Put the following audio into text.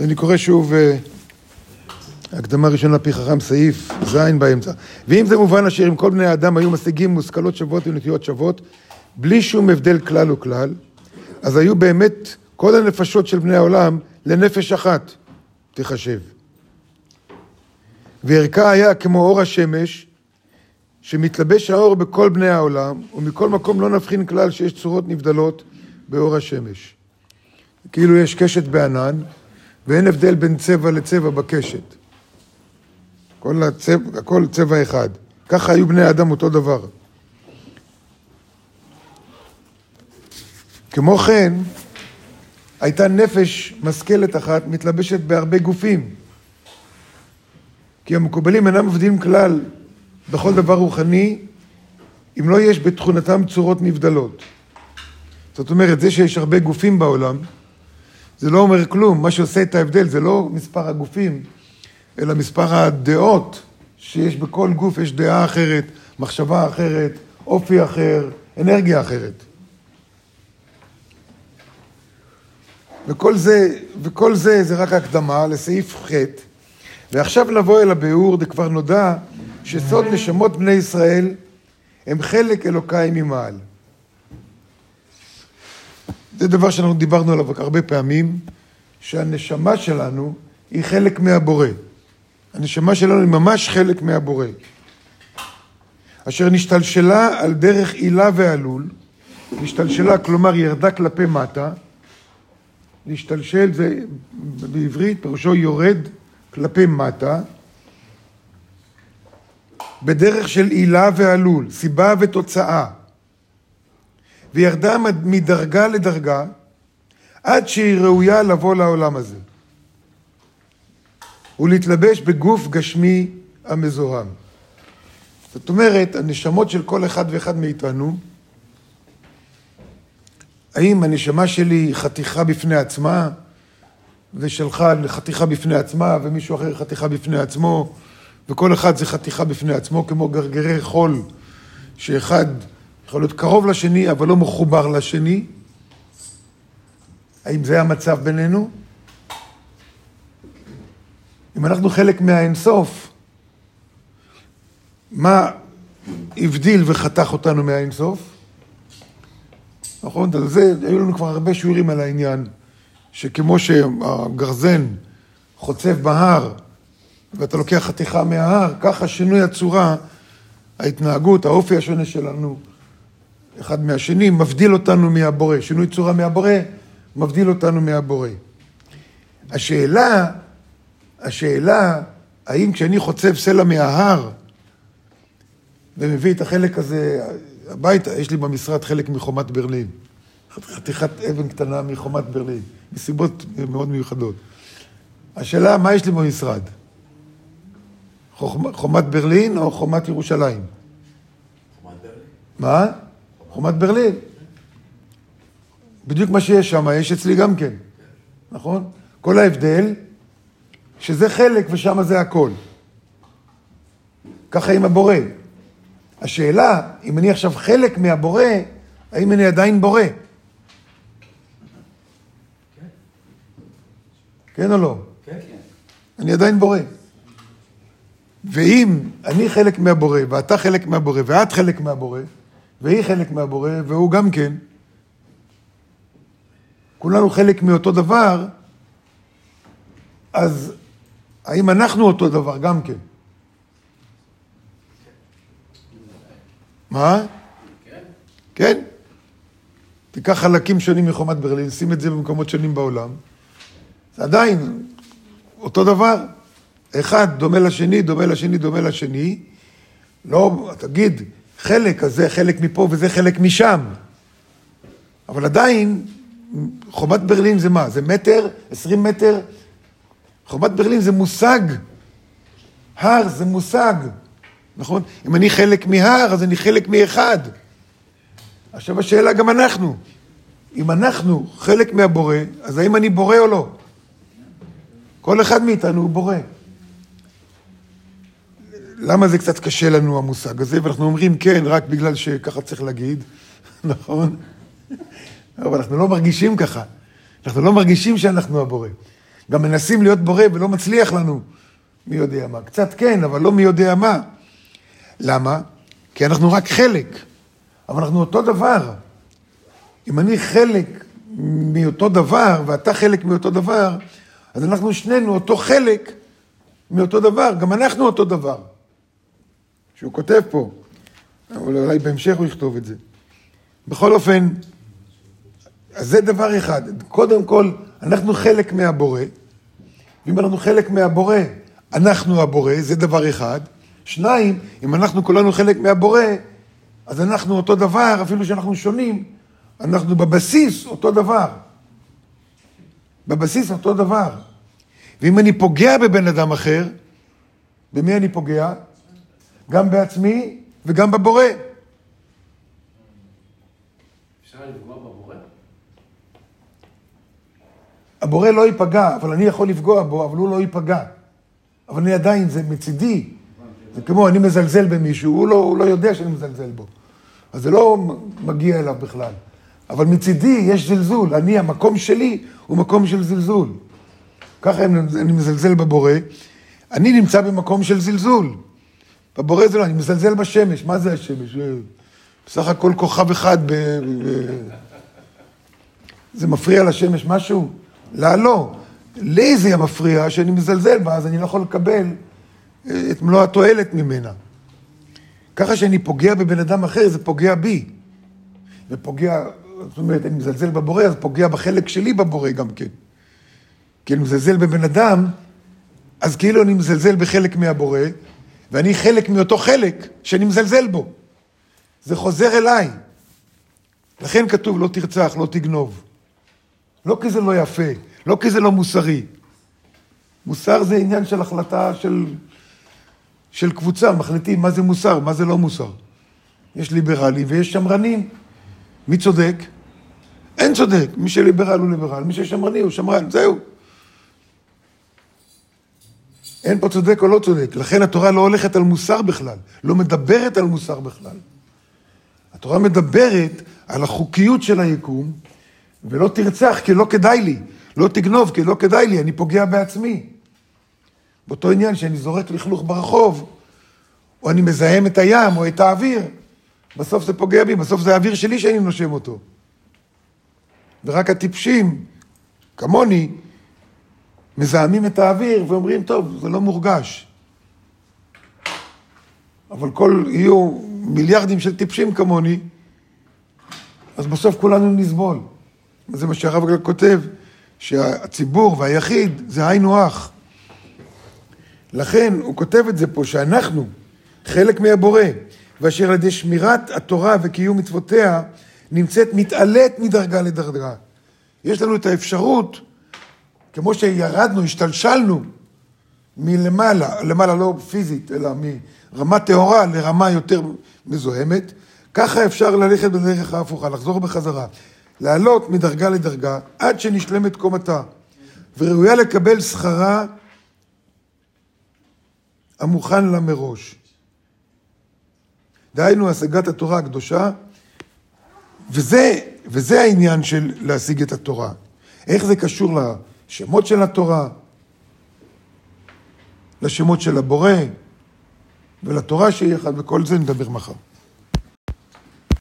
אני קורא שוב אה, הקדמה ראשונה פי חכם סעיף ז' באמצע. ואם זה מובן אשר אם כל בני האדם היו משיגים מושכלות שוות ונטיות שוות, בלי שום הבדל כלל וכלל, אז היו באמת כל הנפשות של בני העולם לנפש אחת תחשב. וערכה היה כמו אור השמש, שמתלבש האור בכל בני העולם, ומכל מקום לא נבחין כלל שיש צורות נבדלות באור השמש. כאילו יש קשת בענן, ואין הבדל בין צבע לצבע בקשת. כל הצבע, הכל צבע אחד. ככה היו בני האדם אותו דבר. כמו כן, הייתה נפש משכלת אחת מתלבשת בהרבה גופים. כי המקובלים אינם עובדים כלל בכל דבר רוחני, אם לא יש בתכונתם צורות נבדלות. זאת אומרת, זה שיש הרבה גופים בעולם, זה לא אומר כלום. מה שעושה את ההבדל זה לא מספר הגופים, אלא מספר הדעות שיש בכל גוף, יש דעה אחרת, מחשבה אחרת, אופי אחר, אנרגיה אחרת. וכל זה, וכל זה זה רק הקדמה לסעיף ח', ועכשיו נבוא אל הביאור, זה כבר נודע שסוד נשמות בני ישראל הם חלק אלוקאי ממעל. זה דבר שאנחנו דיברנו עליו הרבה פעמים, שהנשמה שלנו היא חלק מהבורא. הנשמה שלנו היא ממש חלק מהבורא. אשר נשתלשלה על דרך עילה ועלול, נשתלשלה, כלומר ירדה כלפי מטה, להשתלשל זה בעברית, פירושו יורד כלפי מטה, בדרך של עילה ועלול, סיבה ותוצאה, וירדה מדרגה לדרגה עד שהיא ראויה לבוא לעולם הזה ולהתלבש בגוף גשמי המזוהם. זאת אומרת, הנשמות של כל אחד ואחד מאיתנו, האם הנשמה שלי חתיכה בפני עצמה, ושלך חתיכה בפני עצמה, ומישהו אחר חתיכה בפני עצמו, וכל אחד זה חתיכה בפני עצמו, כמו גרגרי חול, שאחד יכול להיות קרוב לשני, אבל לא מחובר לשני. האם זה המצב בינינו? אם אנחנו חלק מהאינסוף, מה הבדיל וחתך אותנו מהאינסוף? נכון? על זה, היו לנו כבר הרבה שיעורים על העניין, שכמו שהגרזן חוצב בהר, ואתה לוקח חתיכה מההר, ככה שינוי הצורה, ההתנהגות, האופי השונה שלנו, אחד מהשני, מבדיל אותנו מהבורא. שינוי צורה מהבורא, מבדיל אותנו מהבורא. השאלה, השאלה, האם כשאני חוצב סלע מההר ומביא את החלק הזה הביתה, יש לי במשרד חלק מחומת ברלין. חתיכת אבן קטנה מחומת ברלין, מסיבות מאוד מיוחדות. השאלה, מה יש לי במשרד? חומת ברלין או חומת ירושלים? חומת ברלין. מה? חומת ברלין. בדיוק מה שיש שם, יש אצלי גם כן, נכון? כל ההבדל, שזה חלק ושם זה הכל. ככה עם הבורא. השאלה, אם אני עכשיו חלק מהבורא, האם אני עדיין בורא? כן, כן או לא? כן, כן. אני עדיין בורא. ואם אני חלק מהבורא, ואתה חלק מהבורא, ואת חלק מהבורא, והיא חלק מהבורא, והוא גם כן, כולנו חלק מאותו דבר, אז האם אנחנו אותו דבר גם כן? מה? כן. תיקח חלקים שונים מחומת ברלין, שים את זה במקומות שונים בעולם. זה עדיין אותו דבר. אחד דומה לשני, דומה לשני, דומה לשני. לא, תגיד, חלק, אז זה חלק מפה וזה חלק משם. אבל עדיין, חומת ברלין זה מה? זה מטר? עשרים מטר? חומת ברלין זה מושג. הר זה מושג, נכון? אם אני חלק מהר, אז אני חלק מאחד. עכשיו השאלה גם אנחנו. אם אנחנו חלק מהבורא, אז האם אני בורא או לא? כל אחד מאיתנו הוא בורא. למה זה קצת קשה לנו המושג הזה, ואנחנו אומרים כן רק בגלל שככה צריך להגיד, נכון? אבל אנחנו לא מרגישים ככה. אנחנו לא מרגישים שאנחנו הבורא. גם מנסים להיות בורא ולא מצליח לנו. מי יודע מה. קצת כן, אבל לא מי יודע מה. למה? כי אנחנו רק חלק, אבל אנחנו אותו דבר. אם אני חלק מאותו דבר, ואתה חלק מאותו דבר, אז אנחנו שנינו אותו חלק מאותו דבר, גם אנחנו אותו דבר. שהוא כותב פה, אבל אולי בהמשך הוא יכתוב את זה. בכל אופן, אז זה דבר אחד. קודם כל, אנחנו חלק מהבורא, ואם אנחנו חלק מהבורא, אנחנו הבורא, זה דבר אחד. שניים, אם אנחנו כולנו חלק מהבורא, אז אנחנו אותו דבר, אפילו שאנחנו שונים, אנחנו בבסיס אותו דבר. בבסיס אותו דבר. ואם אני פוגע בבן אדם אחר, במי אני פוגע? גם בעצמי וגם בבורא. אפשר לפגוע בבורא? הבורא לא ייפגע, אבל אני יכול לפגוע בו, אבל הוא לא ייפגע. אבל אני עדיין, זה מצידי. זה כמו, אני מזלזל במישהו, הוא לא, הוא לא יודע שאני מזלזל בו. אז זה לא מגיע אליו בכלל. אבל מצידי יש זלזול. אני, המקום שלי הוא מקום של זלזול. ככה אני מזלזל בבורא. אני נמצא במקום של זלזול. בבורא זה לא, אני מזלזל בשמש. מה זה השמש? בסך הכל כוכב אחד ב... זה מפריע לשמש משהו? לה לא. לי זה מפריע שאני מזלזל בה, אז אני לא יכול לקבל אה, את מלוא התועלת ממנה. ככה שאני פוגע בבן אדם אחר, זה פוגע בי. ופוגע, זאת אומרת, אני מזלזל בבורא, אז פוגע בחלק שלי בבורא גם כן. כי אני מזלזל בבן אדם, אז כאילו אני מזלזל בחלק מהבורא, ואני חלק מאותו חלק שאני מזלזל בו. זה חוזר אליי. לכן כתוב, לא תרצח, לא תגנוב. לא כי זה לא יפה, לא כי זה לא מוסרי. מוסר זה עניין של החלטה של, של קבוצה, מחליטים מה זה מוסר, מה זה לא מוסר. יש ליברלים ויש שמרנים. מי צודק? אין צודק. מי שליברל הוא ליברל, מי ששמרני הוא שמרן, זהו. אין פה צודק או לא צודק. לכן התורה לא הולכת על מוסר בכלל, לא מדברת על מוסר בכלל. התורה מדברת על החוקיות של היקום, ולא תרצח כי לא כדאי לי, לא תגנוב כי לא כדאי לי, אני פוגע בעצמי. באותו עניין שאני זורק לכלוך ברחוב, או אני מזהם את הים או את האוויר, בסוף זה פוגע בי, בסוף זה האוויר שלי שאני נושם אותו. ורק הטיפשים, כמוני, מזהמים את האוויר ואומרים, טוב, זה לא מורגש. אבל כל, יהיו מיליארדים של טיפשים כמוני, אז בסוף כולנו נסבול. זה מה שהרב גל כותב, שהציבור והיחיד זה היינו הך. לכן הוא כותב את זה פה, שאנחנו חלק מהבורא, ואשר על ידי שמירת התורה וקיום מצוותיה נמצאת מתעלית מדרגה לדרגה. יש לנו את האפשרות, כמו שירדנו, השתלשלנו מלמעלה, למעלה לא פיזית, אלא מרמה טהורה לרמה יותר מזוהמת, ככה אפשר ללכת בדרך ההפוכה, לחזור בחזרה. לעלות מדרגה לדרגה עד שנשלמת קומתה, וראויה לקבל שכרה המוכן לה מראש. דהיינו השגת התורה הקדושה, וזה, וזה העניין של להשיג את התורה. איך זה קשור לשמות של התורה, לשמות של הבורא ולתורה שהיא אחד, וכל זה נדבר מחר.